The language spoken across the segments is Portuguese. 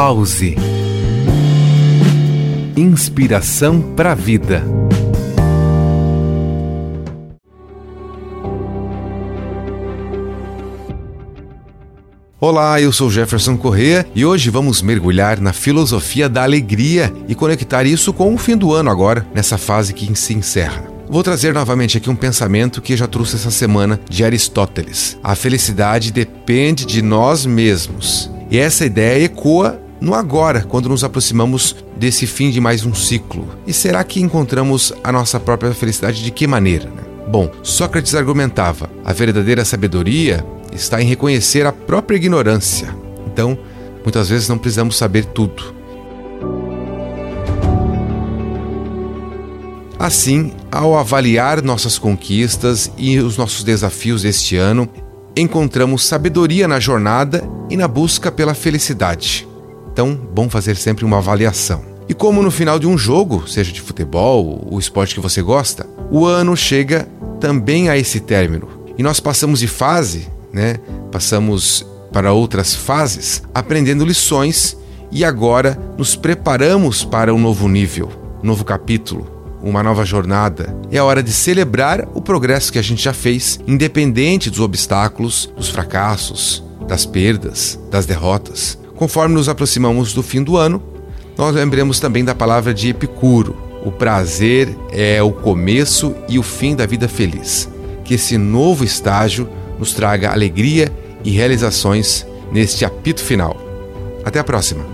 Pause. Inspiração para a vida. Olá, eu sou Jefferson Correa e hoje vamos mergulhar na filosofia da alegria e conectar isso com o fim do ano agora, nessa fase que se encerra. Vou trazer novamente aqui um pensamento que já trouxe essa semana de Aristóteles. A felicidade depende de nós mesmos. E essa ideia ecoa no agora, quando nos aproximamos desse fim de mais um ciclo. E será que encontramos a nossa própria felicidade de que maneira? Né? Bom, Sócrates argumentava: a verdadeira sabedoria está em reconhecer a própria ignorância. Então, muitas vezes não precisamos saber tudo. Assim, ao avaliar nossas conquistas e os nossos desafios este ano, encontramos sabedoria na jornada e na busca pela felicidade. Então, bom fazer sempre uma avaliação. E como no final de um jogo, seja de futebol, o esporte que você gosta, o ano chega também a esse término. E nós passamos de fase né? Passamos para outras fases, aprendendo lições e agora nos preparamos para um novo nível, um novo capítulo, uma nova jornada. É a hora de celebrar o progresso que a gente já fez, independente dos obstáculos, dos fracassos, das perdas, das derrotas. Conforme nos aproximamos do fim do ano, nós lembremos também da palavra de Epicuro: o prazer é o começo e o fim da vida feliz. Que esse novo estágio nos traga alegria e realizações neste apito final. Até a próxima!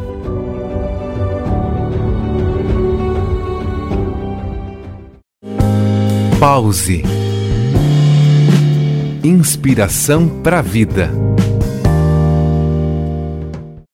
Pause. Inspiração para a vida.